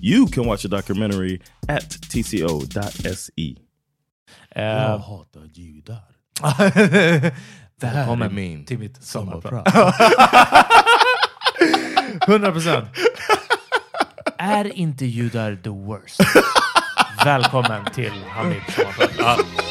You can watch the documentary at tco.se. Jag hatar judar. Välkommen min till mitt sommarprat. 100 procent. Är inte judar the worst? Välkommen till Hamid sommarprat.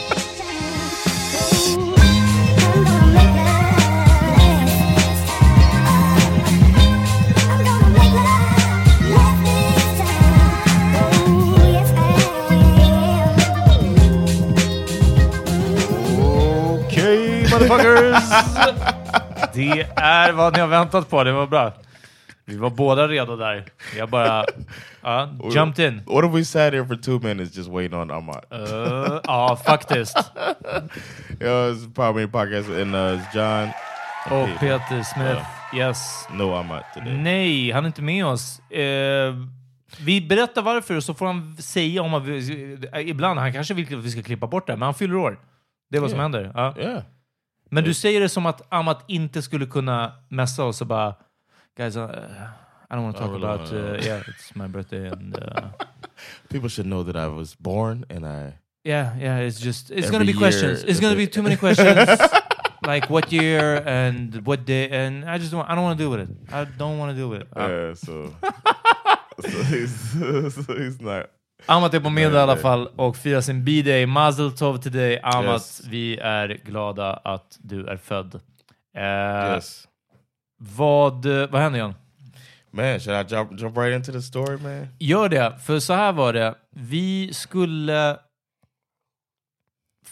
motherfuckers! Det är vad ni har väntat på. Det var bra. Vi var båda redo där. Jag bara... Ja, jumped in. What if we sat here for two minutes just waiting on Ahmad? Uh, ja, faktiskt. Yo, it's probably a podcast and uh, it's John. Och Peter Smith. Yes. No Ahmad today. Nej, han är inte med oss. Eh, vi berättar varför och så får han säga om han vill, Ibland, han kanske vill att vi ska klippa bort det, men han fyller år. Det är vad som Yeah. händer. Ja. Yeah. Men du säger det som att Amat inte skulle kunna messa oss och bara Guys, uh, I don't want to talk really about... wanna Uh, know." yeah, it's my birthday and... Uh, People should know that I was born and I. yeah, yeah, it's just... It's gonna be questions. It's gonna be too many questions. like what year and what day and I just don't, I don't want to deal with it. I don't want to deal with it. Yeah, so. so, he's, so he's not. Amat är på middag i Nej, alla nej. fall och firar sin B-day. Mazel tov till dig Amat. Yes. Vi är glada att du är född. Eh, Yes. vad, vad händer John? Man, should I jump, jump right into the story, man? Gör det, för så här var det. Vi skulle...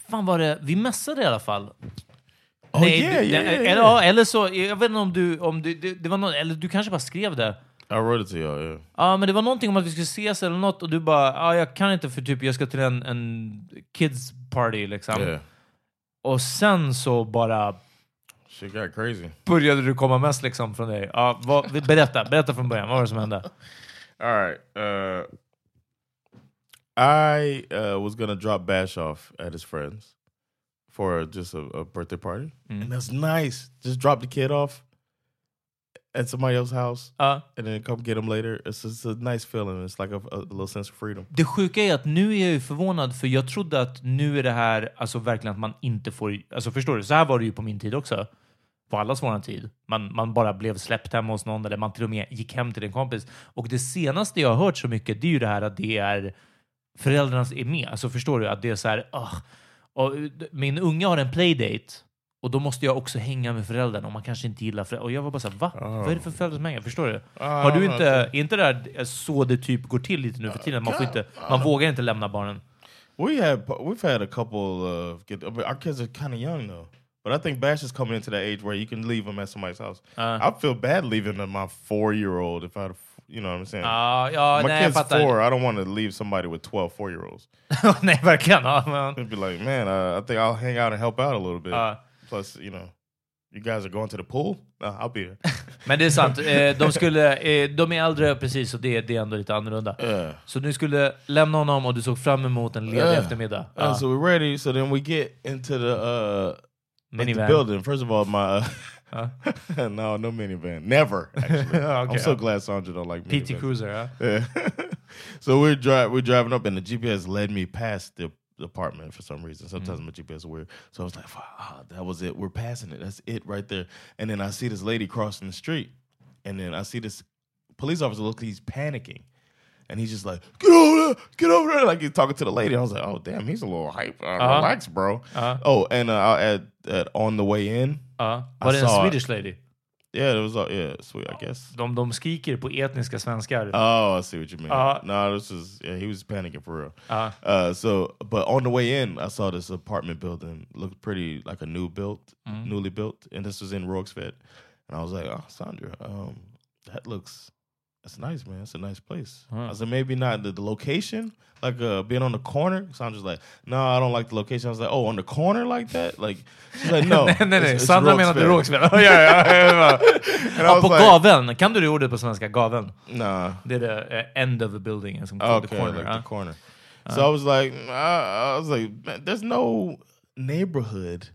fan var det? Vi mässade i alla fall. Oh, yeah, du- yeah, nej, yeah, Eller, eller så, jag vet inte om du... Om du det, det var någon, eller du kanske bara skrev det. I wrote it to y'all, yeah. Ja, men det var någonting om att vi skulle ses eller något och du bara ja, jag kan inte för typ jag ska till en, en kids party liksom. Yeah. Och sen så bara Shit got crazy. började du komma mest liksom från dig. Ja, vad, berätta, berätta från början. Vad var det som hände? All right. Uh, I uh, was gonna drop Bash off at his friend's for just a, a birthday party, and that's nice. Just drop the kid off at somebody else's house, Ja. and then come get him later. It's just a nice feeling. It's like a, a little sense of freedom. Det sjuka är att nu är jag ju förvånad, för jag trodde att nu är det här alltså verkligen att man inte får... Alltså förstår du? Så här var det ju på min tid också. På allas våran tid. Man, man bara blev släppt hemma hos någon eller man till och med gick hem till en kompis. Och det senaste jag har hört så mycket, det är ju det här att det är föräldrarna är med. Alltså förstår du? Att det är så här... "Ugh." och min unga har en playdate och då måste jag också hänga med föräldrarna och man kanske inte gillar föräldrar. Och jag var bara såhär, va? Vad är det för föräldrar som hänger? Förstår du? har du inte... Är inte det där så det typ går till lite nu för tiden? Man, får inte, man vågar inte lämna barnen. We had we've had a couple of mean, our kids are kind of young though. But I think Bash is coming into that age where you can leave them at somebody's house. Uh. I feel bad leaving them my four year old if I, had a you know what I'm saying. Ja, ja My nej, kid's four. I don't want to leave somebody with 12 four year olds. nej, verkligen. Ja, men, They'd be like, man, uh, I think I'll hang out and help out a little bit. Uh. Plus, you know, you guys are going to the pool. No, I'll be there. men det är sant. Eh, De, skulle, eh, de är äldre, precis, och det, det är ändå lite annorlunda. Yeah. Så du skulle lämna honom och du såg fram emot en ledig Yeah. eftermiddag. Uh, so we're ready. So then we get into the uh, like the Minivan. building. First of all, my Uh. no, no minivan, never. Actually, I'm Okay. so glad Sandra don't like me. PT minivans. Cruiser, ja. Yeah. so we're dri- we're driving up, and the GPS led me past the apartment for some reason. Sometimes my GPS is weird, so I was like, "Ah, that was it. We're passing it. That's it right there." And then I see this lady crossing the street, and then I see this police officer look. He's panicking. And he's just like, get over there, get over there. Like he's talking to the lady. I was like, oh, damn, he's a little hype. Uh, Uh-huh. Relax, bro. Uh-huh. Oh, and uh, at, at on the way in. I det en saw it. Swedish lady? Yeah, it was, uh, yeah, sweet, I guess. De, de skriker på etniska svenskar. Oh, I see what you mean. Uh, no, this is yeah, he was panicking for real. Uh. Uh, so, but on the way in, I saw this apartment building looked pretty like a new built, Mm-hmm. newly built, and this was in Roxfed. And I was like, oh, Sandra, um, that looks that's nice, man. It's a nice place. I said maybe not the, the location, like uh, being on the corner. Sandra's like, no, I don't like the location. I was like, oh, on the corner like that, like she's like, no, nej, nej, nej. Sandra menade Rågsved. Ja, ja, ja, ja. And I was på like, gaveln. Kan du det ordet på svenska? Gaveln. Nah. Det är det eh, end of a building. Som Okay, the corner. like ja. the corner. So I was like, I, I was like, man, there's no neighborhood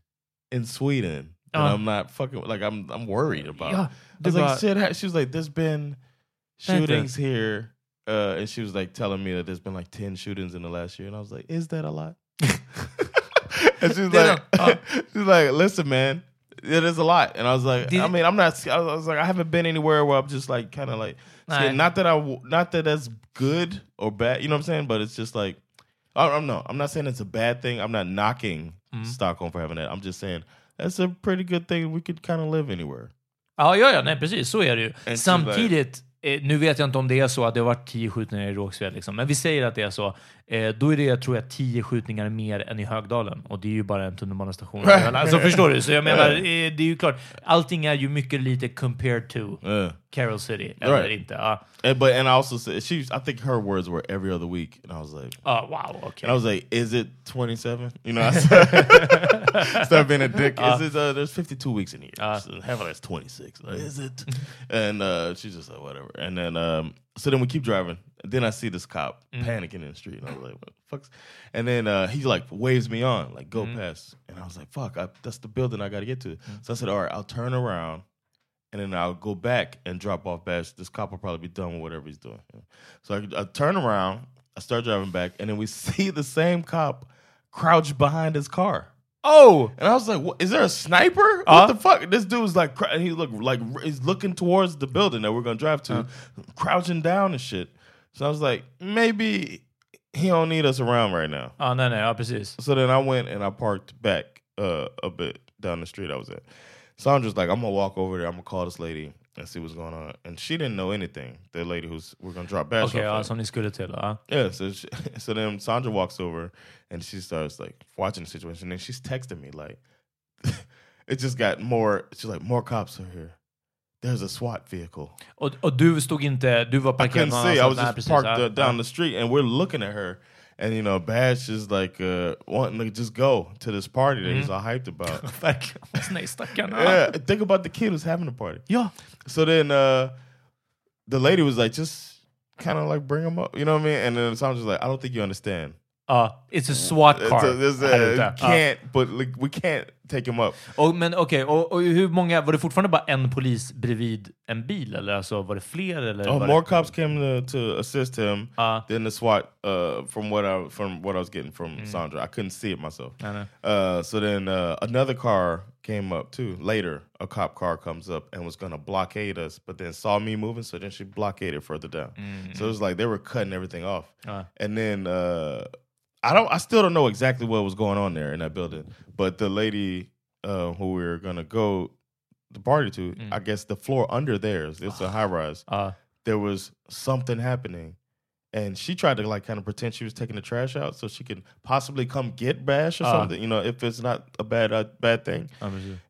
in Sweden that Uh. I'm not fucking like. I'm I'm worried about. Ja, I was like, shit. She was like, there's been. Shootings here, uh, and she was like telling me that there's been like ten shootings in the last year, and I was like, is that a lot? and she was like, uh. she's like, listen, man. It is a lot, and I was like, I mean, I'm not. I was like, I haven't been anywhere where I'm just like, kind of like, not that I, not that that's good or bad. You know what I'm saying? But it's just like, I, I'm no, I'm not saying it's a bad thing. I'm not knocking Mm-hmm. Stockholm for having that. I'm just saying that's a pretty good thing. We could kind of live anywhere. Ja, ja, ja, nej precis. Så är det ju. And Samtidigt, Eh, nu vet jag inte om det är så att det har varit tio skjutningar i Rågsved, liksom, men vi säger att det är så. Eh, då är det, tror jag, tio skjutningar mer än i Högdalen. Och det är ju bara en tunnelbanestation. alltså, förstår du? Så jag menar, eh, det är ju klart. Allting är ju mycket lite compared to Yeah. Carol City. Eller Right. inte. Ja, And, but and I also said she. I think her words were every other week, and I was like, Ja, wow, okej. and I was like, is it 27? You know, I said, start being a dick. is it? Uh, there's 52 weeks in a year. Uh. so half of that's 26. Like, is it? and uh, she's just like, whatever. And then um, so then we keep driving. Then I see this cop panicking in the street, and I was like, what the fuck's? And then uh, he like waves me on, like go past. And I was like, fuck, I, that's the building I got to get to. So I said, all right, I'll turn around. And then I'll go back and drop off Bash. This cop will probably be done with whatever he's doing. So I, I turn around, I start driving back, and then we see the same cop crouched behind his car. Oh! And I was like, what, "Is there a sniper? Uh? What the fuck?" This dude's like, cr- he look like he's looking towards the building that we're gonna drive to, crouching down and shit. So I was like, maybe he don't need us around right now. Oh, no, no, ja, precis. So then I went and I parked back uh, a bit down the street I was at. Sandra's like, I'm gonna walk over there. I'm gonna call this lady and see what's going on. And she didn't know anything. The lady who's we're gonna drop Bash Okej, off at. som ni skulle till. Ja. Yeah, so she, so then Sandra walks over and she starts like watching the situation. And she's texting me like, it just got more. She's like, more cops are here. There's a SWAT vehicle. Och, och du stod inte... Du var I parkerad couldn't see. I was just parked uh, down the street, and we're looking at her. And you know, Bash is like uh, wanting to just go to this party that he's all hyped about. Verkligen. Nej, stackarna. yeah, think about the kid who's having the party. Yeah. So then uh, the lady was like, just kind of like bring him up, you know what I mean? And then Sandra's was like, I don't think you understand. Ja, it's a SWAT It's car. a, this, här uh, ute. you Ja. can't, but like, we can't take him up. Och, men okej, och, och hur många, var det fortfarande bara en polis bredvid en bil? Eller alltså, var det fler? Eller Oh, more det... cops came to, to assist him. Uh. Then the SWAT, uh, from what I from what I was getting from Sandra, I couldn't see it myself. Uh, so then uh, another car came up too. Later, a cop car comes up and was gonna blockade us, but then saw me moving, so then she blockaded further down. So it was like they were cutting everything off. Uh. And then uh, I don't, I still don't know exactly what was going on there in that building. But the lady uh, who we were gonna go the party to, I guess the floor under theirs, it's a high rise Ja. there was something happening. And she tried to like kind of pretend she was taking the trash out so she could possibly come get Bash or Ah. something, you know, if it's not a bad uh, bad thing.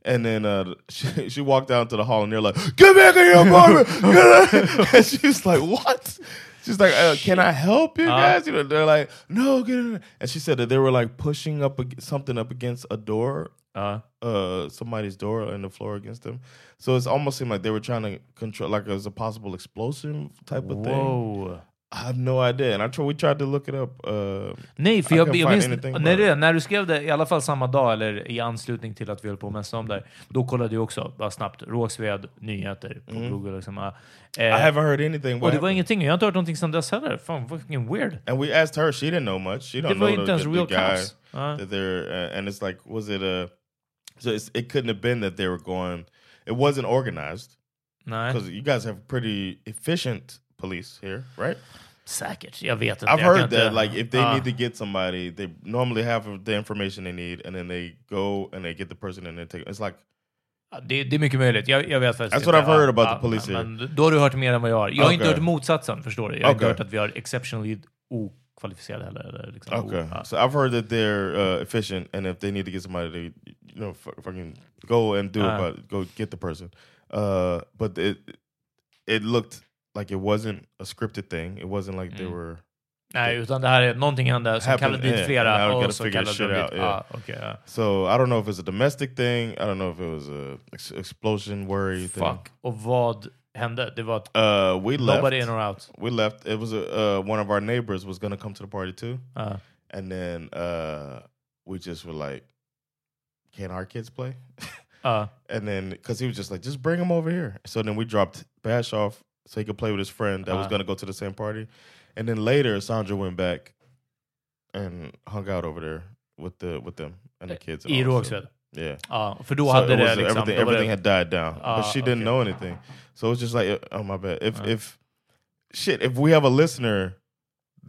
And then uh, she, she walked down to the hall and they're like, "Get back in your apartment!" and she's like, "What?" She's like, uh, "Can I help you guys?" You know, they're like, "No, get in." there." And she said that they were like pushing up something up against a door Ja. uh somebody's door and the floor against them. So it's almost seemed like they were trying to control like it was a possible explosive type of thing. I have no idea. And I tried we tried to look it up. Uh Nej, för I jag, jag minns när, det, när du skrev det, i alla fall samma dag eller i anslutning till att vi höll på med om där, då kollade jag också bara snabbt Rågsved nyheter på Google. Liksom. ja. I Eh, haven't heard anything. och det var ingenting, jag har inte hört någonting sedan dess heller. Fan, fucking weird. and we asked her, she didn't know much. She don't Det var know inte ens real guy cops. Ja. that they're uh, and it's like was it a so it's, it couldn't have been that they were going it wasn't organized because you guys have pretty efficient police here, right? säkert. Jag vet inte. I've heard inte- that like if they Ja. need to get somebody, they normally have the information they need, and then they go and they get the person and they take. It's like Det, det är mycket möjligt. Jag, jag vet faktiskt That's inte. what I've heard about ja, the police men, here. Då har du hört mer än vad jag har. Jag har inte Okay. hört motsatsen, förstår du. Jag har inte Okay. hört att vi har exceptionally okvalificerade heller. Eller liksom, okay. o- ja. So I've heard that they're uh, efficient, and if they need to get somebody, they you know fu- fucking go and do Uh. it, go get the person. Uh, but it it looked like it wasn't a scripted thing. It wasn't like they Mm. were. Nej, utan det här är någonting hände Happened, kallade dit yeah, flera och så kallade de dit... yeah. Ah, okej, ja. So I don't know if it's a domestic thing. I don't know if it was a ex- explosion worry thing. Fuck. Och vad hände? Det var att Uh, we left. nobody in or out. we left. It was a, uh, one of our neighbors was gonna come to the party too, Ja. and then uh, we just were like, "Can our kids play?" Ja. and then because he was just like, "Just bring them over here." So then we dropped Bash off so he could play with his friend that was Uh. gonna go to the same party, and then later Sandra went back and hung out over there with the with them and the kids. and I Rågsved. Yeah. Ja, för då So hade det was, liksom... everything everything had died down, Ah, but she didn't okay. know anything. So it was just like, oh my bad. If Ah. if shit, if we have a listener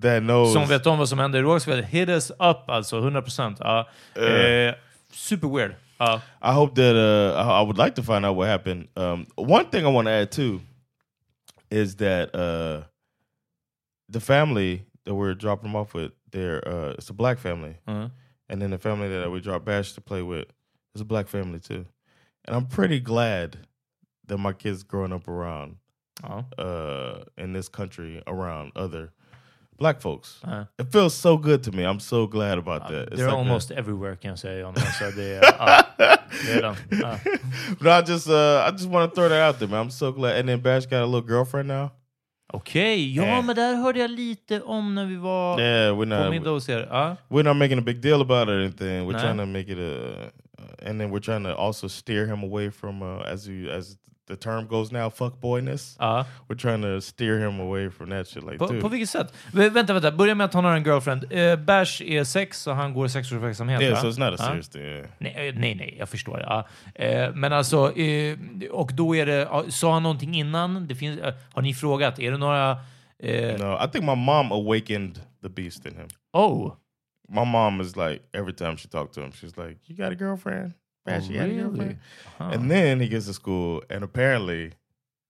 that knows, som vet om vad som hände i Rågsved, hit us up alltså, 100%. Ja. Eh, super weird. Ja. I hope that uh, I, I would like to find out what happened. Um, one thing I want to add too is that uh, the family that we're dropping them off with, they're uh, it's a black family, Mhm. and then the family that we drop Bash to play with is a black family too. And I'm pretty glad that my kids growing up around Ja. uh, in this country around other black folks. Ja. It feels so good to me. I'm so glad about that. It's They're like a- almost everywhere kan jag say? Jonas. Så det, är- ja, den. Ja. but I just uh I just want to throw that out there, man. I'm so glad. And then Bash got a little girlfriend now. Okej, ja Eh. men där hörde jag lite om när vi var Yeah, we're på middag not hos er. Ja. we're not making a big deal about it or anything. We're Nah. trying to make it a, and then we're trying to also steer him away from uh, as you as the term goes now, fuckboyness. Ja. We're trying to steer him away from that shit. Like, På, på vilket sätt? V- vänta, vänta. Börja med att han har en girlfriend. Uh, Bash är sex och han går sexårsverksamhet. yeah, va? so it's not a Ja. serious thing. Yeah. Nej, eh, nej, nej, jag förstår. Ja. Eh, men alltså, och då är det... ja, Sa han någonting innan? Det finns, har ni frågat? Är det några... No, I think my mom awakened the beast in him. Oh! My mom is like every time she talked to him, she's like, "You got a girlfriend? Bash, Oh, you got a really? Huh. And then he gets to school, and apparently,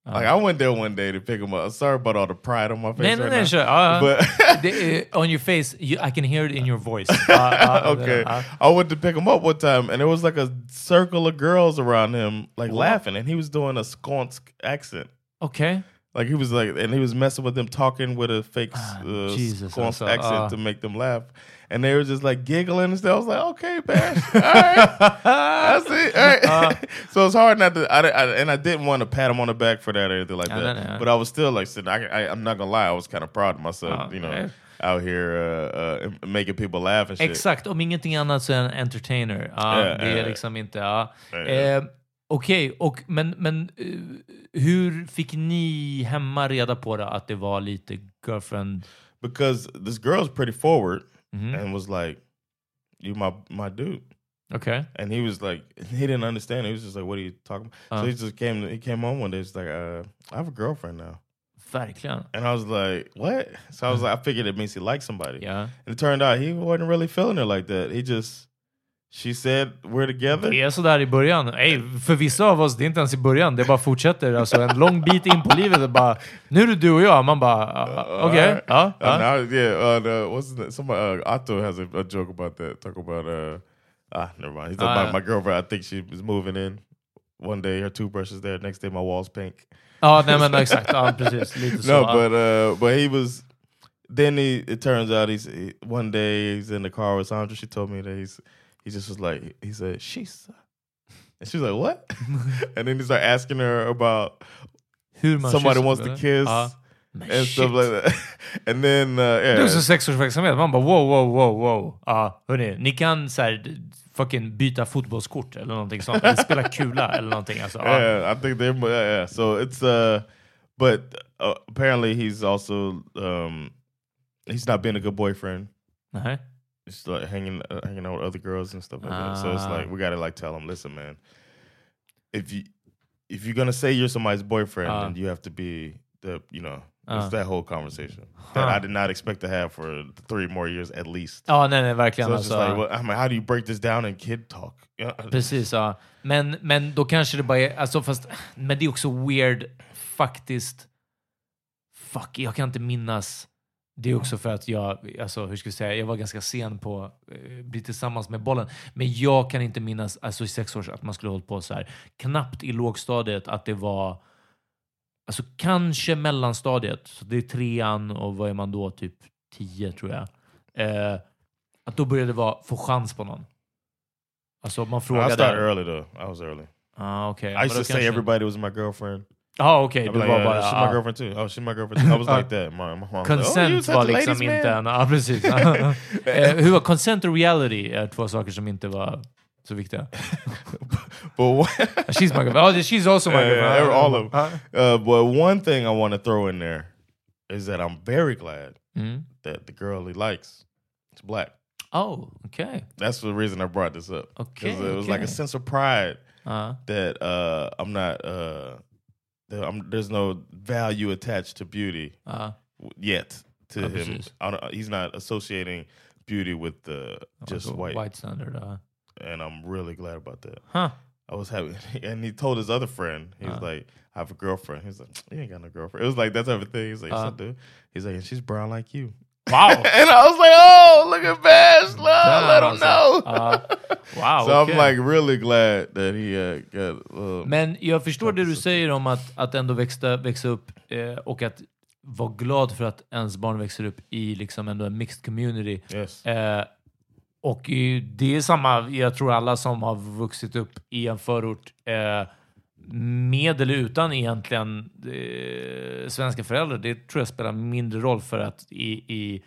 Uh. like I went there one day to pick him up. Sorry about all the pride on my face Nej, nej, right nej, now. kör. Ja, ja. But är- uh, on your face, you, I can hear it in your voice. Ja, ja, uh, uh, okay, ja. I went to pick him up one time, and there was like a circle of girls around him, like What? laughing, and he was doing a Skånsk accent. Okej. Like he was like, and he was messing with them, talking with a fake uh, Jesus, alltså, accent ah. to make them laugh, and they were just like giggling and stuff. I was like, okay, Bash, all right, that's it. All right. so it's hard not to, I, I, and I didn't want to pat him on the back for that or anything like that. But I was still like, sitting, I, I, I'm not gonna lie, I was kind of proud of myself, Ah, you know, out here uh, uh, making people laugh and shit. Exakt, om ingenting annat så är en entertainer. Ja, Ja, det är liksom inte... Ja. Okej, och men, men eh, hur fick ni hemma reda på det, att det var lite girlfriend? because this girl's pretty forward Mhm. and was like, "You my my dude." Okej. And he was like, he didn't understand. He was just like, "What are you talking about?" Uh. so he just came. He came home one day. He's like, uh, "I have a girlfriend now," Verkligen. and I was like, "What?" So I was like, I figured it means he likes somebody. Ja. And it turned out he wasn't really feeling her like that. He just, she said, "We're together." Det är sådär i början. Ey, för vissa av oss, det är inte ens i början. Det bara fortsätter. Alltså en lång bit in på livet. Bara, nu är det du och jag. Man bara, ah, okej. Alright. Ja, Uh, ja. now, yeah. Uh, the, what's his? Somebody, uh, Otto has a, a joke about that. Talk about uh, ah, never mind. He's talking Ah. about my girlfriend. I think she was moving in. One day her toothbrush is there. Next day my wall's pink. Ja, nej men exakt. Ja, precis. Lite så. no, but uh, but he was. Then he, it turns out he's he, one day he's in the car with Sandra. She told me that he's he just was like he said she's, and she's like what? and then he started asking her about who man somebody wants to kiss Ja. Men and stuff like that. and then uh, Det är yeah, också sexårsverksamhet. Man bara wow, wow, wow, wow. Ja, hörni, ni kan så här, fucking byta fotbollskort eller någonting sånt. Eller spela kula eller någonting. Alltså, ja. yeah, I think they're yeah, yeah. So it's uh, but uh, apparently he's also um, he's not being a good boyfriend. Just like hanging uh, hanging out with other girls and stuff like that. So it's Ah. like we gotta like tell him, listen, man, if you if you're gonna say you're somebody's boyfriend, Ah. then you have to be the you know Ah. it's that whole conversation that Huh. I did not expect to have for three more years at least. Ja, nej, nej, verkligen. So it's just alltså. like, well, I'm like, how do you break this down in kid talk? Yeah. Precis, ja. Men, men då kanske det bara är... Alltså, fast, men det är också weird, faktiskt. Fuck, jag kan inte minnas. Det är också för att jag, alltså, hur ska vi säga, jag var ganska sen på att eh, bli tillsammans med bollen. Men jag kan inte minnas, alltså i sex år, att man skulle hållit på så här. Knappt i lågstadiet att det var, alltså kanske mellanstadiet. Så det är trean och vad är man då? Typ tio tror jag. Eh, att då började det vara, få chans på någon. Alltså man I frågade... started early though. I was early. Ah, okej. I used to say kanske- everybody was my girlfriend. Ja, okej. I'd du like, bara... yeah, she's my girlfriend too. Oh, she's my girlfriend too. I was like that. My, my mom was like, oh, Consent var liksom man. inte en... Ja, precis. eh, hur var consent och reality är två saker som inte var så viktiga. But She's my girlfriend. Oh, she's also my girlfriend. yeah, all of them. Uh, but one thing I want to throw in there is that I'm very glad Mm. that the girl he likes is black. Oh, okay. That's the reason I brought this up. Okay, it was like a sense of pride Uh, that uh, I'm not. Uh, I'm, there's no value attached to beauty uh, w- yet to Oh, him. I don't, he's not associating beauty with the just alltså, white, White standard. Uh. and I'm really glad about that. Huh. I was happy, and he told his other friend, he was Uh. like, "I have a girlfriend." He's like, "You ain't got no girlfriend." It was like that type of thing. He's like, "Yes, I Uh. do." He's like, "And she's brown like you." Wow! and I was like, "Oh, look at Bash! Love, let him know." Uh, wow, so okay. I'm like really glad that he uh, got. Uh, Men jag förstår det du säger om att, att ändå växa, växa upp eh, och att vara glad för att ens barn växer upp i liksom ändå en mixed community. yes. Eh, och det är samma, jag tror alla som har vuxit upp i en förort eh, med eller utan egentligen eh, svenska föräldrar, det tror jag spelar mindre roll för att i, i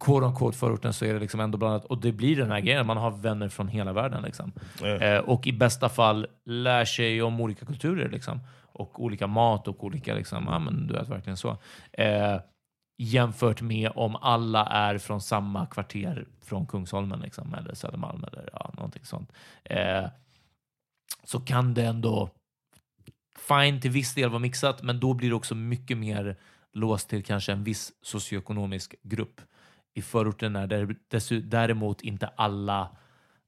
quote on quote förorten så är det liksom ändå blandat och det blir den här grejen, man har vänner från hela världen liksom. Yeah. Eh, och i bästa fall lär sig om olika kulturer liksom. Och olika mat och olika, liksom, ja men du vet verkligen så. Eh, jämfört med om alla är från samma kvarter från Kungsholmen liksom, eller Södermalm eller ja, någonting sånt. Eh, så kan det ändå fine till viss del vara mixat, men då blir det också mycket mer låst till kanske en viss socioekonomisk grupp. I förorten är där, däremot inte alla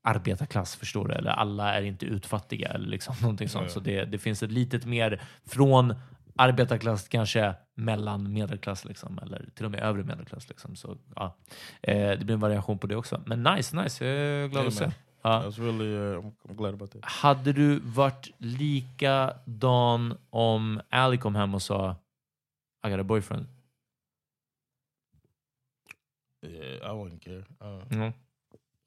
arbetarklass, förstår du? Eller alla är inte utfattiga eller liksom någonting sånt. Så det, det finns ett litet mer från arbetarklass kanske mellan medelklass liksom, eller till och med övre medelklass. Liksom. Så, ja. eh, det blir en variation på det också. Men nice, nice. Jag är glad att se. Ja. really, uh, I'm, glad about. Hade du varit likadan om Ali kom hem och sa I got a boyfriend. Yeah, I wouldn't care. Uh, Mm.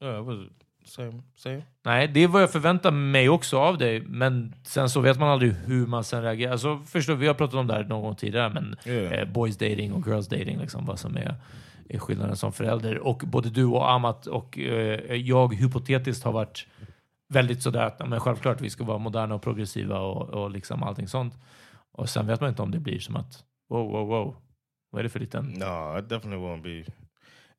yeah, was same, same. Nej, det är vad jag förväntar mig också av dig. Men sen så vet man aldrig hur man sen reagerar. Alltså, förstår, vi har pratat om det här någon gång tidigare, men Yeah. eh, boys dating och girls dating, liksom, vad som är, är skillnaden som förälder. Och både du och Amat och eh, jag hypotetiskt har varit väldigt sådär att men självklart vi ska vara moderna och progressiva och, och liksom allting sånt. Och sen vet man inte om det blir som att wow, wow, wow. Vad är det för liten... No, I definitely won't be.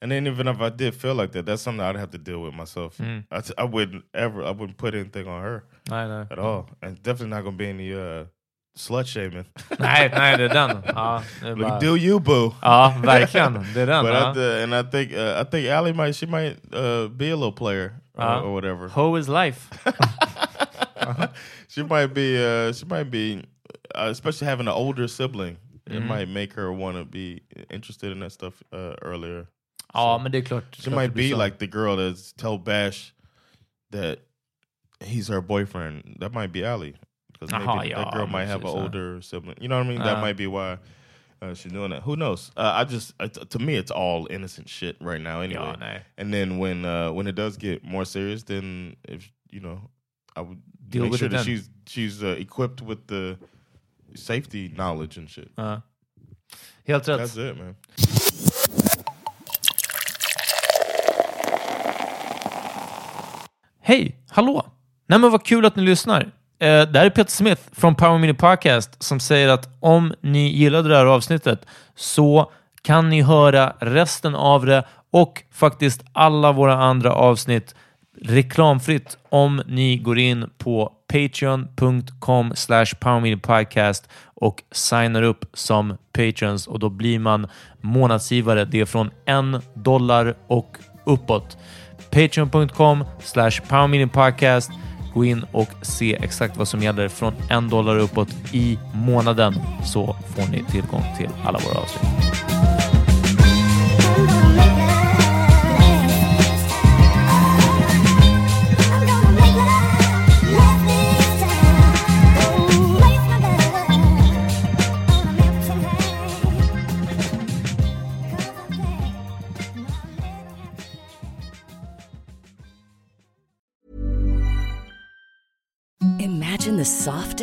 And then even if I did feel like that, that's something I'd have to deal with myself. Mm. I, t- I wouldn't ever, I wouldn't put anything on her Nej, nej. at all. And definitely not gonna be any uh, slut shaming. nej, nej, det är den. Ja, det är bara- like, do you boo? Ja, verkligen. Det är den. But ja. I, th- and I think uh, I think Allie might she might uh, be a little player or, Uh, or whatever. Hoe is life. she might be uh, she might be uh, especially having an older sibling. It Mhm. might make her want to be interested in that stuff uh, earlier. Ja, men det är klart. She klart might det blir be like the girl that tell Bash that he's her boyfriend. That might be Allie. Because maybe Aha, that girl might have an older sibling. You know what I mean? That might be why uh, she's doing that. Who knows? Uh, I just uh, to me, it's all innocent shit right now. Anyway, and then when uh, when it does get more serious, then if you know, I would Deal make with sure that then. she's she's uh, equipped with the safety knowledge and shit. Helt rätt. That's it, man. Hej! Hallå! Nej men vad kul att ni lyssnar. Eh, det här är Peter Smith från Power Mini Podcast som säger att om ni gillade det här avsnittet så kan ni höra resten av det och faktiskt alla våra andra avsnitt reklamfritt om ni går in på patreon.com slash powerminipodcast och signar upp som patrons och då blir man månadsgivare. Det är från en dollar och uppåt. Patreon.com slash powerminipodcast. Gå in och se exakt vad som gäller från en dollar uppåt i månaden så får ni tillgång till alla våra avsnitt.